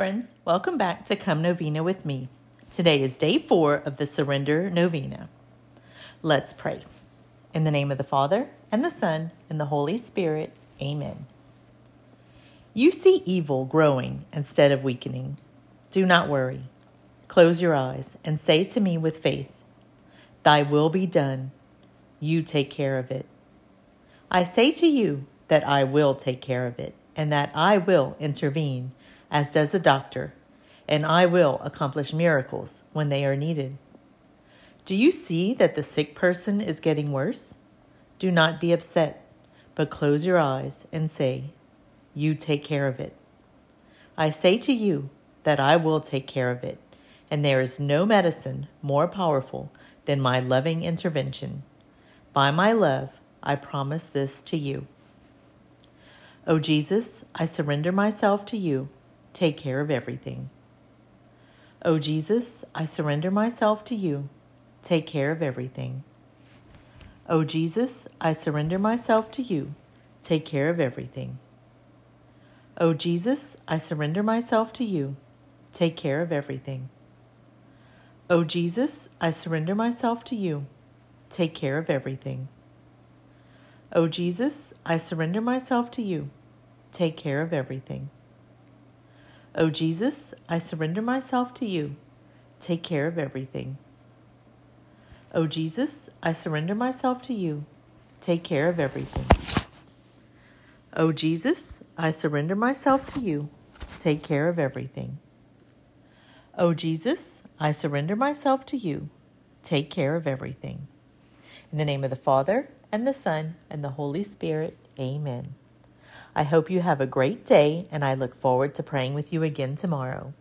friends, welcome back to Come Novena with me. Today is day four of the Surrender Novena. Let's pray. In the name of the Father, and the Son, and the Holy Spirit, amen. You see evil growing instead of weakening. Do not worry. Close your eyes and say to me with faith, Thy will be done. You take care of it. I say to you that I will take care of it, and that I will intervene, as does a doctor, and I will accomplish miracles when they are needed. Do you see that the sick person is getting worse? Do not be upset, but close your eyes and say, You take care of it. I say to you that I will take care of it, and there is no medicine more powerful than my loving intervention. By my love, I promise this to you. O Jesus, I surrender myself to you. Take care of everything. O Jesus, I surrender myself to you. Take care of everything. O Jesus, I surrender myself to you. Take care of everything. O Jesus, I surrender myself to you. Take care of everything. O Jesus, I surrender myself to you. Take care of everything. O Jesus, I surrender myself to you. Take care of everything. O Jesus, I surrender myself to you. Take care of everything. O Jesus, I surrender myself to you. Take care of everything. O Jesus, I surrender myself to you. Take care of everything. O Jesus, I surrender myself to you. Take care of everything. In the name of the Father, and the Son, and the Holy Spirit, amen. I hope you have a great day, and I look forward to praying with you again tomorrow.